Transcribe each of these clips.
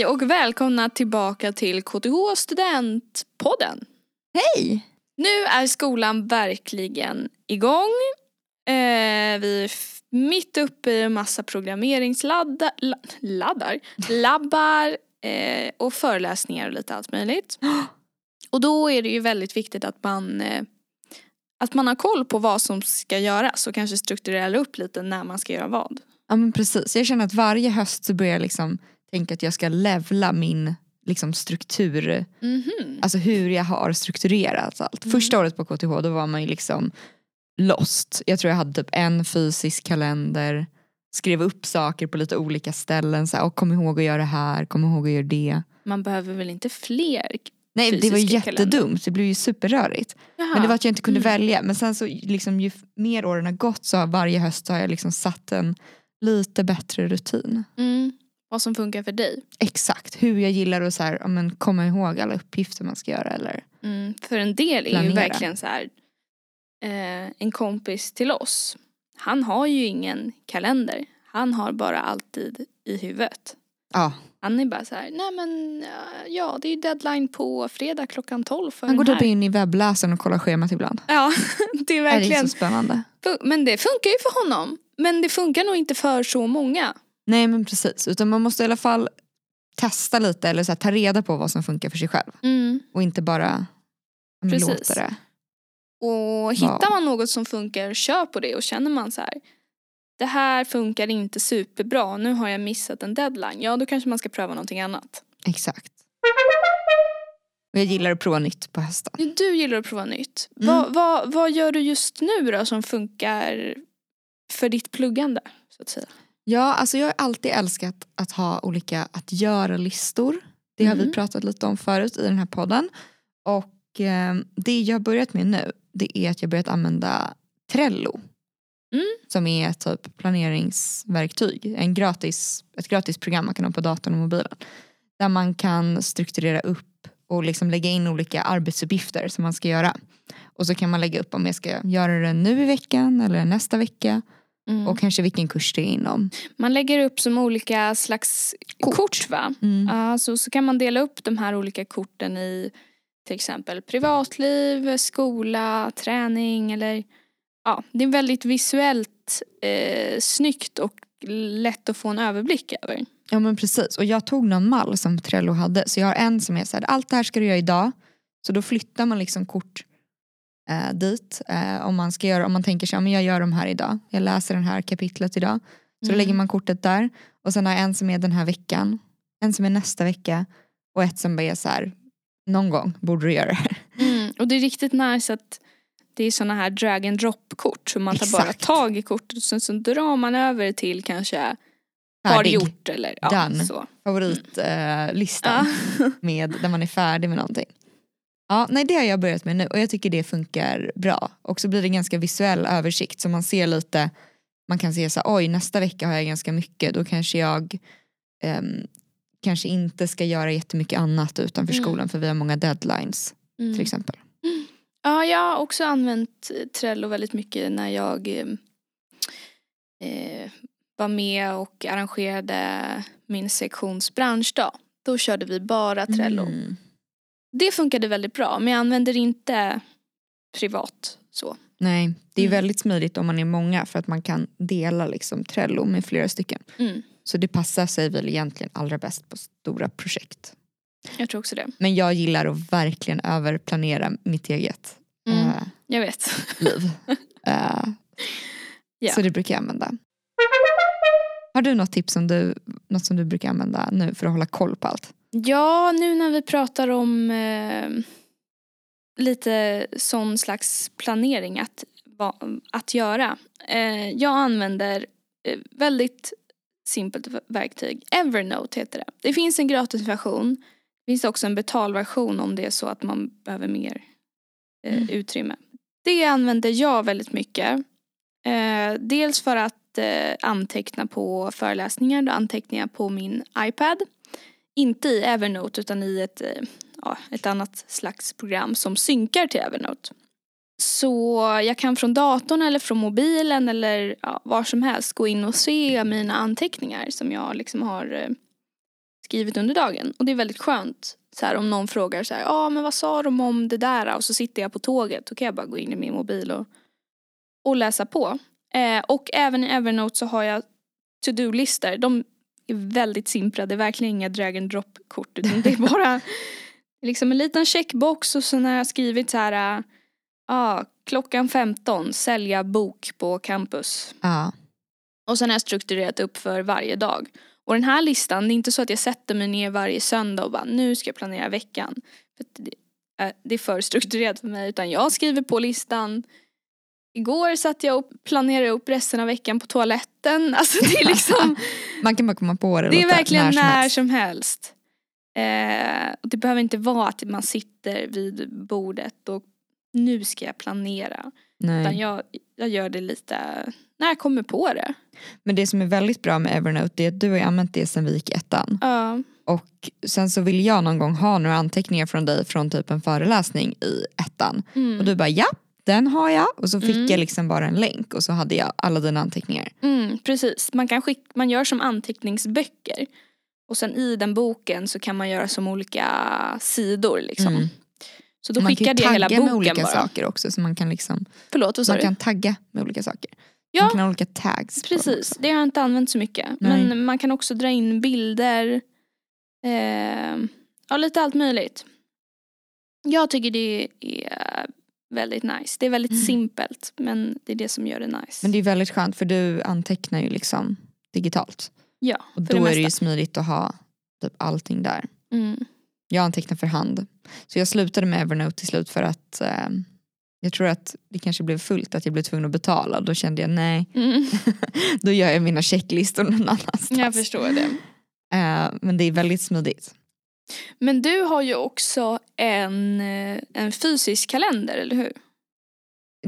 Hej och välkomna tillbaka till KTH Studentpodden. Hej! Nu är skolan verkligen igång. Eh, vi är mitt uppe i en massa programmeringsladdar, la, laddar, labbar eh, och föreläsningar och lite allt möjligt. Och då är det ju väldigt viktigt att man eh, att man har koll på vad som ska göras och kanske strukturerar upp lite när man ska göra vad. Ja men precis, jag känner att varje höst så börjar liksom tänka att jag ska levla min liksom, struktur, Mhm. alltså hur jag har strukturerat allt. Första året på KTH då var man ju liksom lost. Jag tror jag hade typ en fysisk kalender, skrev upp saker på lite olika ställen, så här, och kom ihåg att göra det här, kom ihåg att göra det. Man behöver väl inte fler? Nej det var ju Fysiska kalender. jättedumt, det blev ju superrörigt. Jaha. Men det var att jag inte kunde Mm. välja. Men sen så liksom, ju mer åren har gått så har varje höst har jag liksom satt en lite bättre rutin. Mm. Vad som funkar för dig. Exakt, hur jag gillar att så här, men, komma ihåg alla uppgifter man ska göra. Eller, Mm. För en del är ju Planera. verkligen så här. Eh, en kompis till oss. Han har ju ingen kalender. Han har bara alltid i huvudet. ja, Han är bara så här, nej men ja det är ju deadline på fredag klockan 12 för man går typ in i webbläsaren och kollar schemat ibland. Ja, det är Det är verkligen. så spännande. Men det funkar ju för honom. Men det funkar nog inte för så många. Nej men precis, utan man måste i alla fall testa lite eller så här, ta reda på vad som funkar för sig själv. Mm. Och inte bara ja, men, Precis. låta det. Och hittar Ja. man något som funkar, kör på det och känner man så här. Det här funkar inte superbra, nu har jag missat en deadline. Ja, då kanske man ska pröva någonting annat. Exakt. Och jag gillar att prova nytt på hösten. Du gillar att prova nytt. Mm. Vad, vad, vad gör du just nu då som funkar för ditt pluggande? Så att säga? Ja, alltså jag har alltid älskat att ha olika att göra-listor. Det har vi Mhm. pratat lite om förut i den här podden. Och eh, det jag har börjat med nu det är att jag börjat använda Trello. Mm. Som är ett typ planeringsverktyg. En gratis, ett gratis program man kan ha på datorn och mobilen. Där man kan strukturera upp och liksom lägga in olika arbetsuppgifter som man ska göra. Och så kan man lägga upp om jag ska göra det nu i veckan eller nästa vecka. Mm. Och kanske vilken kurs det är inom. Man lägger upp som olika slags kort, Kort. va? Mm. Ja, så, så kan man dela upp de här olika korten i till exempel privatliv, skola, träning eller ja, det är väldigt visuellt eh, snyggt och lätt att få en överblick över. Ja men precis och jag tog någon mall som Trello hade så jag har en som är så här, allt det här ska du göra idag. Så då flyttar man liksom kort eh, dit eh, om man ska göra, om man tänker sig, men jag gör de här idag. Jag läser det här kapitlet idag. Så då Mm. lägger man kortet där och sen har jag en som är den här veckan, en som är nästa vecka och ett som bara är så här, någon gång borde du göra det här. Mm, och det är riktigt nice att det är såna här drag and drop kort så man tar bara Exakt. tag i kortet och sen så drar man över till kanske har Färdig. gjort eller ja, så. Favoritlistan eh, listan Ja. med, där man är färdig med någonting. Ja, nej det har jag börjat med nu och jag tycker det funkar bra. Och så blir det ganska visuell översikt så man ser lite, man kan se så här, oj nästa vecka har jag ganska mycket då kanske jag ehm, kanske inte ska göra jättemycket annat utanför Mm. skolan för vi har många deadlines Mm. till exempel. Ja, jag har också använt eh, Trello väldigt mycket när jag eh, eh, var med och arrangerade min sektions branschdag. Då körde vi bara Trello. Mm. Det funkade väldigt bra men jag använder inte privat så. Nej, det är Mm. väldigt smidigt om man är många för att man kan dela liksom Trello med flera stycken. Mm, Så det passar sig väl egentligen allra bäst på stora projekt. jag tror också det. Men jag gillar att verkligen överplanera mitt eget Mm, eh, jag vet. liv. Eh, Ja. Så det brukar jag använda. Har du något tips som du, något som du brukar använda nu för att hålla koll på allt? Ja, nu när vi pratar om eh, lite sån slags planering att, va, att göra. Eh, jag använder eh, väldigt simpelt verktyg. Evernote heter det. Det finns en gratisversion. Det finns också en betalversion om det är så att man behöver mer eh, Mm. utrymme. Det använder jag väldigt mycket. Eh, dels för att eh, anteckna på föreläsningar, då antecknar jag på min iPad. Inte i Evernote utan i ett, eh, ja, ett annat slags program som synkar till Evernote. Så jag kan från datorn eller från mobilen eller ja, var som helst gå in och se mina anteckningar som jag liksom har eh, skrivit under dagen. Och det är väldigt skönt. Så här, om någon frågar så här, ja men vad sa de om det där? Och så sitter jag på tåget. Då kan jag bara gå in i min mobil och, och läsa på. Eh, och även i Evernote så har jag to-do-listor. De är väldigt simpla. Det är verkligen inga drag and drop-kort. Utan det är bara liksom en liten checkbox och sen har jag skrivit så här, äh, ah, klockan 15, sälja bok på campus. Ja. Och sen har jag strukturerat upp för varje dag. Och den här listan, det är inte så att jag sätter mig ner varje söndag och bara nu ska jag planera veckan. För är, det är för strukturerat för mig utan jag skriver på listan. Igår satt jag och planerade upp resten av veckan på toaletten. Alltså det är liksom Man kan bara komma på det. Det är verkligen när som helst. som helst. Eh, det behöver inte vara att man sitter vid bordet och nu ska jag planera. Utan Nej. jag, jag gör det lite när jag kommer på det. Men det som är väldigt bra med Evernote det är att du har använt det sen vi gick ettan. Ja. Och sen så vill jag någon gång ha några anteckningar från dig från typ en föreläsning i ettan. Mm. Och du bara ja, den har jag. Och så fick Mm. jag liksom bara en länk och så hade jag alla dina anteckningar. Mm, precis, man, kan skick, man gör som anteckningsböcker. Och sen i den boken så kan man göra som olika sidor liksom. Mm. Så då man kan ju skickade jag hela tagga med boken olika bara. saker också. Så man kan, liksom, Förlåt, vad sa man du? kan tagga med olika saker. Ja. Man kan ha olika tags. Precis, det har jag inte använt så mycket. Nej. Men man kan också dra in bilder. Eh, ja, lite allt möjligt. Jag tycker det är väldigt nice. Det är väldigt Mm. simpelt men det är det som gör det nice. Men det är väldigt skönt för du antecknar ju liksom digitalt. ja, Och då det är det ju smidigt att ha typ allting där. Mm. Jag antecknar för hand. Så jag slutade med Evernote till slut för att eh, jag tror att det kanske blev fullt att jag blev tvungen att betala. Då kände jag nej, Mm. då gör jag mina checklistor någon annanstans. Jag förstår det. Eh, men det är väldigt smidigt. Men du har ju också en, eh, en fysisk kalender, eller hur?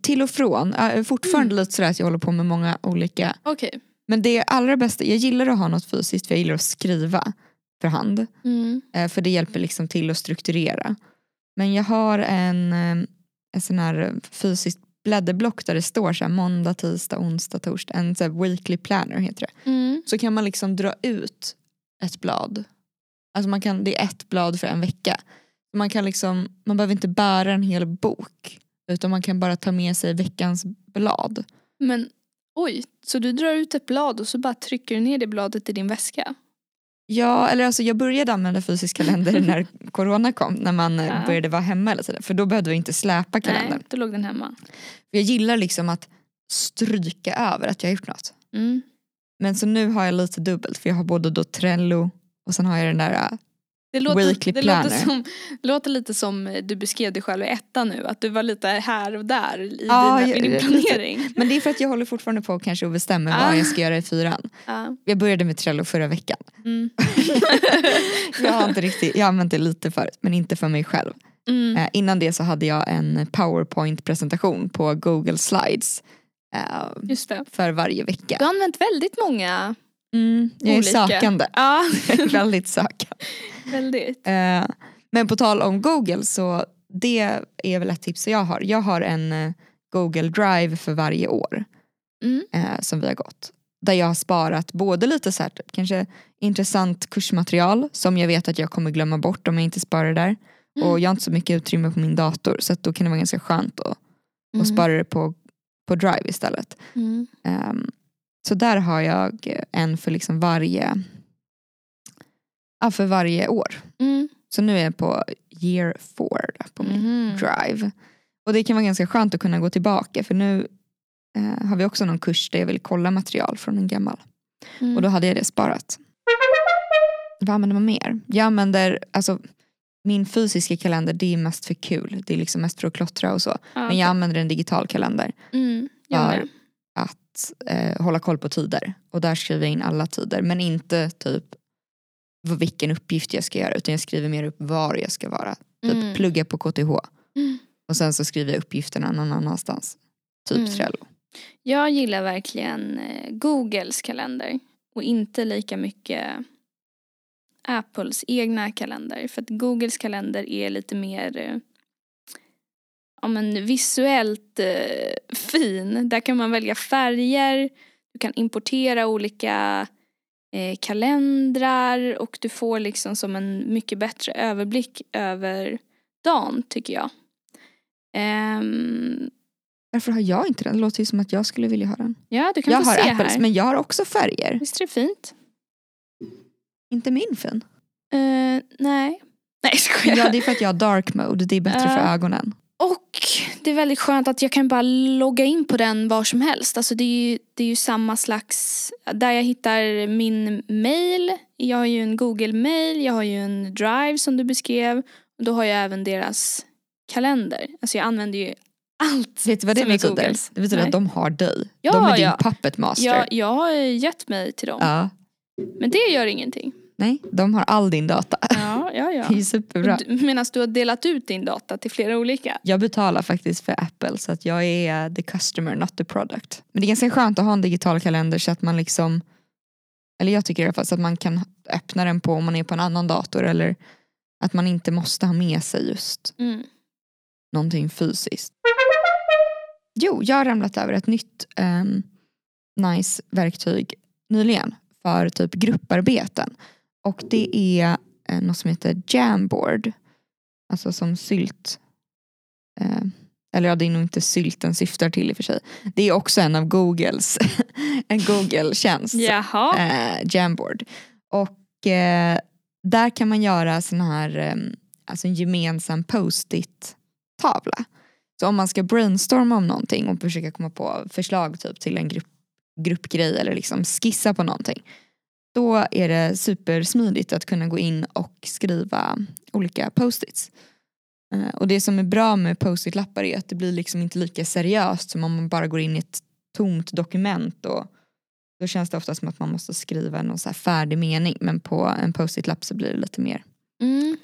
Till och från, eh, fortfarande Mm. lite sådär att jag håller på med många olika. Okej. Men det allra bästa, jag gillar att ha något fysiskt för jag gillar att skriva för hand. Mm. Eh, För det hjälper liksom till att strukturera. Men jag har en, en sån här fysiskt blädderblock där det står så här måndag, tisdag, onsdag, torsdag. En så weekly planner heter det. Mm. Så kan man liksom dra ut ett blad. Alltså man kan, det är ett blad för en vecka. Man, kan liksom, man behöver inte bära en hel bok. Utan man kan bara ta med sig veckans blad. Men oj, så du drar ut ett blad och så bara trycker du ner det bladet i din väska? Ja, eller alltså jag började använda fysisk kalender när corona kom. När man eh, Ja. började vara hemma eller sådär. För då behövde vi inte släpa kalendern. Nej, då låg den hemma. För jag gillar liksom att stryka över att jag har gjort något. Mm. Men så nu har jag lite dubbelt för jag har både då Trello och sen har jag den där äh, Det låter, Weekly det låter, planner. som, det låter lite som du beskrev dig själv i ettan nu, att du var lite här och där i, Ja, dina, jag- din lite. planering. Men det är för att jag håller fortfarande på kanske och bestämmer Ah. vad jag ska göra i fyran. Ja. Jag började med Trello förra veckan. Mm. Jag har inte riktigt, jag har använt det lite förut men inte för mig själv. Mm. Eh, innan det så hade jag en powerpoint presentation på Google slides eh, för varje vecka. Du har använt väldigt många Mm, jag är olika. sökande. Ja, Jag är väldigt sökande. väldigt. Eh, men på tal om Google så det är väl ett tips jag har. Jag har en eh, Google Drive för varje år Mm. eh, som vi har gått. Där jag har sparat både lite så här, typ, kanske intressant kursmaterial som jag vet att jag kommer glömma bort om jag inte sparar det där. Mm. Och jag har inte så mycket utrymme på min dator så att då kan det vara ganska skönt att, Mm. att spara det på, på Drive istället. Mm. Så där har jag en för liksom varje, ja, för varje år. Mm. Så nu är jag på year four då, på min Mhm. drive. Och det kan vara ganska skönt att kunna gå tillbaka för nu eh, har vi också någon kurs där jag vill kolla material från en gammal. Mm. Och då hade jag det sparat. Vad använder man mer? Jag använder, alltså min fysiska kalender det är mest för kul. Det är liksom mest för att klottra och så. Ja, Men okej. jag använder en digital kalender mm. jag med. Att eh, hålla koll på tider. Och där skriver jag in alla tider. Men inte typ vilken uppgift jag ska göra utan jag skriver mer upp var jag ska vara. Typ Mm. plugga på KTH. Mm. Och sen så skriver jag uppgifterna någon annanstans. Typ Mm. Trello. Jag gillar verkligen eh, Googles kalender och inte lika mycket Apples egna kalender. För att Googles kalender är lite mer eh, ja, men visuellt eh, fin. Där kan man välja färger, du kan importera olika eh, kalendrar och du får liksom som en mycket bättre överblick över dagen tycker jag. Ehm, Varför har jag inte den? Det låter ju som att jag skulle vilja ha den. ja, du kan Jag få har se Apples här. men jag har också färger. Visst är det fint? Inte min fin. Eh, nej. Nej, skojar. Ja det är för att jag har dark mode. Det är bättre för Ja. ögonen. Det är väldigt skönt att jag kan bara logga in på den var som helst. Alltså det är ju, det är ju samma slags, där jag hittar min mail. Jag har ju en Google mail, jag har ju en drive som du beskrev. Och då har jag även deras kalender. Alltså jag använder ju allt. Vet du vad det betyder? Det betyder Nej. att de har dig. Ja, de är din ja. puppet master. Jag, jag har gett mig till dem. Ja. Men det gör ingenting. Nej, de har all din data. Ja, ja, ja. Det är superbra. Medan du har delat ut din data till flera olika. Jag betalar faktiskt för Apple så att jag är the customer not the product. Men det är ganska skönt att ha en digital kalender så att man liksom eller jag tycker i alla fall så att man kan öppna den på om man är på en annan dator eller att man inte måste ha med sig just Mm. någonting fysiskt. Jo, jag har ramlat över ett nytt ehm, nice verktyg nyligen för typ grupparbeten. Och det är eh, något som heter Jamboard. Alltså som sylt. Eh, eller ja, det är nog inte sylten syftar till i och för sig. Det är också en av Googles en Google-tjänst. Jaha. Eh, Jamboard. Och eh, där kan man göra sån här, eh, alltså en gemensam post-it-tavla. Så om man ska brainstorma om någonting och försöka komma på förslag typ till en grupp, gruppgrej eller liksom skissa på någonting. Då är det supersmidigt att kunna gå in och skriva olika post-its. Eh, Och det som är bra med post-it-lappar är att det blir liksom inte lika seriöst som om man bara går in i ett tomt dokument och då känns det ofta som att man måste skriva någon så färdig mening men på en post-it-lapp så blir det lite mer. Mm.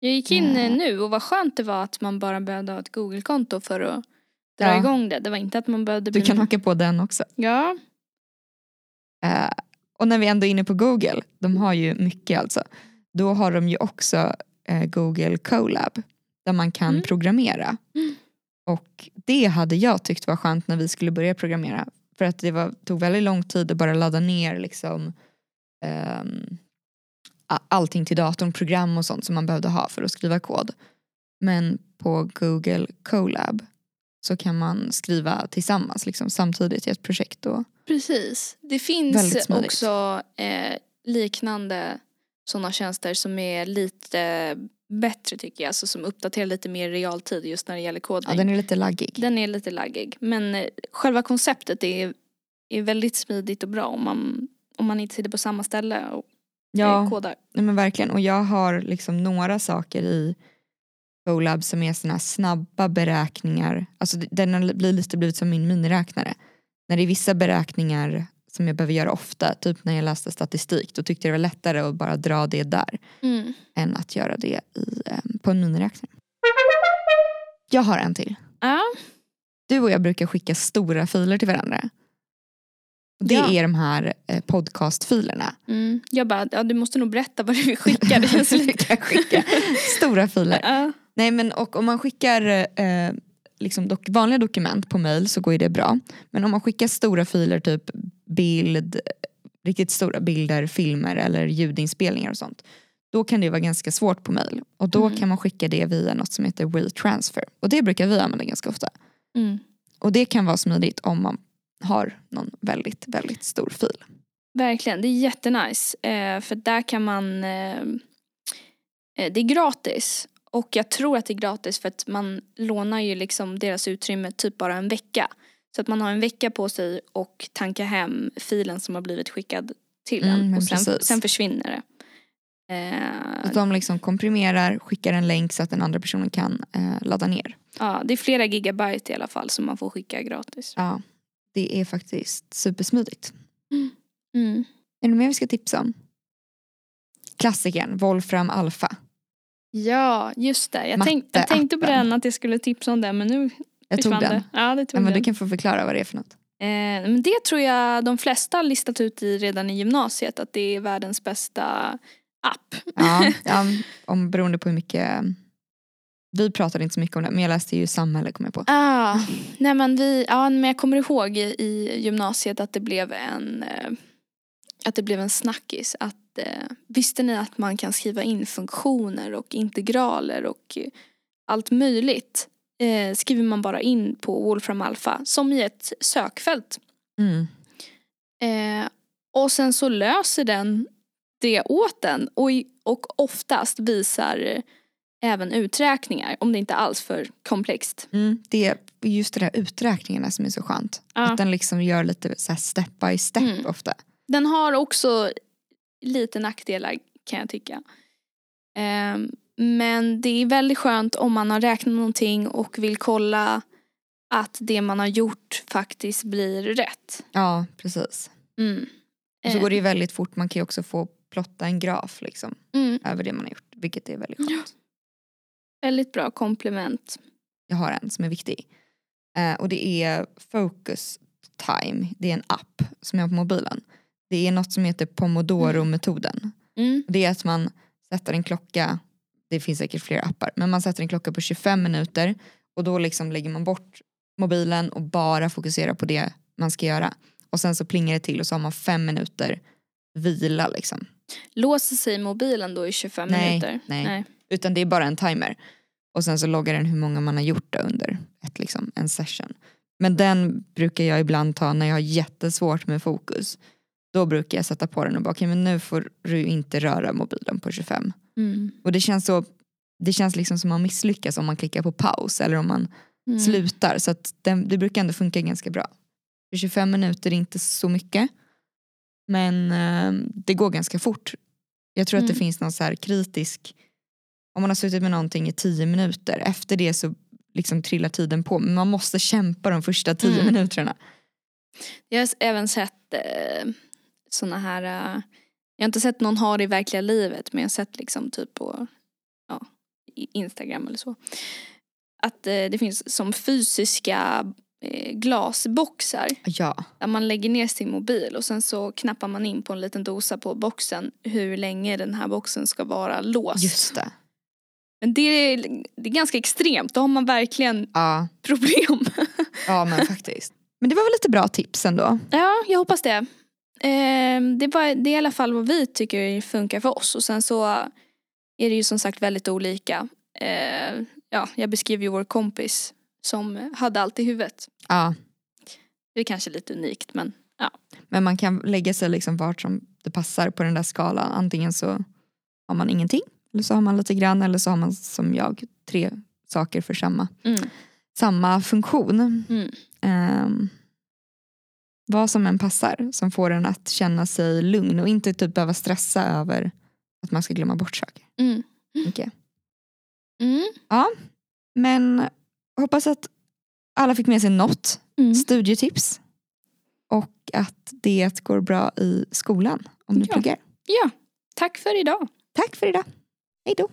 Jag gick in eh, nu och vad skönt det var att man bara behövde ha ett Google-konto för att dra Ja. igång det. Det var inte att man behövde Du kan haka på den också. Ja. Eh, och när vi ändå är inne på Google, de har ju mycket alltså. Då har de ju också eh, Google Colab där man kan Mm. programmera. Mm. Och det hade jag tyckt var skönt när vi skulle börja programmera. För att det var, tog väldigt lång tid att bara ladda ner liksom, a- allting till datorn, program och sånt som man behövde ha för att skriva kod. Men på Google Colab så kan man skriva tillsammans liksom, samtidigt i ett projekt. Och, Precis. Det finns också eh, liknande sådana tjänster som är lite bättre tycker jag. Alltså som uppdaterar lite mer i realtid just när det gäller kodning. ja, den är lite laggig. Den är lite laggig. Men eh, själva konceptet är, är väldigt smidigt och bra om man, om man inte sitter på samma ställe och Ja. eh, kodar. Nej men verkligen och jag har liksom några saker i Colab som är här snabba beräkningar. Alltså den har blir lite blivit som min miniräknare. När det är vissa beräkningar som jag behöver göra ofta, typ när jag läste statistik, då tyckte jag det var lättare att bara dra det där Mm. än att göra det i, eh, på en miniräknare. Jag har en till. Ja. Du och jag brukar skicka stora filer till varandra. Det Ja. är de här eh, podcastfilerna. Mm. Jag bara, ja, du måste nog berätta vad du vill skicka. Det känns Vi lite... skicka stora filer. Ja. Nej men och om man skickar eh, liksom dok- vanliga dokument på mail så går ju det bra. Men om man skickar stora filer, typ bild, riktigt stora bilder, filmer eller ljudinspelningar och sånt. Då kan det vara ganska svårt på mail. Och då Mm. kan man skicka det via något som heter WeTransfer. Och det brukar vi använda ganska ofta. Mm. Och det kan vara smidigt om man har någon väldigt, väldigt stor fil. Verkligen, det är jättenice. Eh, för där kan man... Eh, eh, det är gratis. Och jag tror att det är gratis för att man lånar ju liksom deras utrymme typ bara en vecka. Så att man har en vecka på sig och tanka hem filen som har blivit skickad till Mm, en. Och sen, sen försvinner det. Eh, Så de liksom komprimerar, skickar en länk så att den andra personen kan eh, ladda ner. ja, det är flera gigabyte i alla fall som man får skicka gratis. Ja, det är faktiskt supersmidigt. Mm. Är det mer vi ska tipsa om? Klassikern, Wolfram Alpha. Ja, just det. Jag, tänk, jag tänkte på den att jag skulle tipsa om den men nu Jag tog den. det. Ja, det Ja, tog men den. du kan få förklara vad det är för något. Eh, men det tror jag de flesta har listat ut i redan i gymnasiet att det är världens bästa app. Ja, ja, om, beroende på hur mycket... Vi pratade inte så mycket om det men jag läste ju samhälle kom jag på. Ah, nej men vi, ja men jag kommer ihåg i, i gymnasiet att det blev en, eh, att det blev en snackis. Att, eh, visste ni att man kan skriva in funktioner och integraler och eh, allt möjligt eh, skriver man bara in på Wolfram Alpha som i ett sökfält. Mm. Eh, och sen så löser den det åt den och, i- och oftast visar eh, även uträkningar om det inte alls för komplext. Mm. Det är just det där uträkningarna som är så skönt. Ja. Att den liksom gör lite så step by step Mm. ofta. Den har också lite nackdelar kan jag tycka. Ehm, men det är väldigt skönt om man har räknat någonting och vill kolla att det man har gjort faktiskt blir rätt. Ja precis. Mm. Och så Eh, går det ju väldigt fort, man kan ju också få plotta en graf liksom, mm, över det man har gjort. Vilket är väldigt skönt. väldigt bra komplement. Jag har en som är viktig. Eh, och det är Focus Time. Det är en app som jag har på mobilen. Det är något som heter Pomodoro-metoden. Mm. Det är att man sätter en klocka, det finns säkert fler appar, men man sätter en klocka på 25 minuter och då liksom lägger man bort mobilen och bara fokuserar på det man ska göra. Och sen så plingar det till och så har man fem minuter vila liksom. Låser sig mobilen då i 25 Nej, minuter? nej. Utan det är bara en timer. Och sen så loggar den hur många man har gjort under ett, liksom, en session. Men den brukar jag ibland ta när jag har jättesvårt med fokus. Då brukar jag sätta på den och bara okej men nu får du inte röra mobilen på 25. Mm. Och det känns så det känns liksom som man misslyckas om man klickar på paus eller om man Mm. slutar. Så att den, det brukar ändå funka ganska bra. För 25 minuter är inte så mycket. Men eh, det går ganska fort. Jag tror att det Mm. finns någon så här kritisk, om man har suttit med någonting i 10 minuter, efter det så liksom trillar tiden på. Men man måste kämpa de första 10 Mm. minuterna. Jag har även sett eh, såna här, eh, jag har inte sett någon ha det i verkliga livet men jag har sett liksom typ på ja, Instagram eller så. Att eh, det finns som fysiska eh, glasboxar Ja, där man lägger ner sin mobil och sen så knappar man in på en liten dosa på boxen hur länge den här boxen ska vara låst. just det. Men det är, det är ganska extremt, då har man verkligen Ja, problem. ja men faktiskt. Men det var väl lite bra tips ändå. Ja, jag hoppas det. Eh, det, var, det är i alla fall vad vi tycker funkar för oss och sen så är det ju som sagt väldigt olika. Eh, ja, jag beskriver ju vår kompis som hade allt i huvudet. Ja, Det är kanske lite unikt men men man kan lägga sig liksom vart som det passar på den där skalan. Antingen så har man ingenting, eller så har man lite grann, eller så har man som jag tre saker för samma, mm. samma funktion. Mm. Ehm, vad som än passar som får en att känna sig lugn och inte typ behöva stressa över att man ska glömma bort saker. Mm. jag. Mm. Men hoppas att alla fick med sig något Mm. studietips och att det går bra i skolan om du Ja. pluggar. Ja, tack för idag. Tack för idag. Hej då.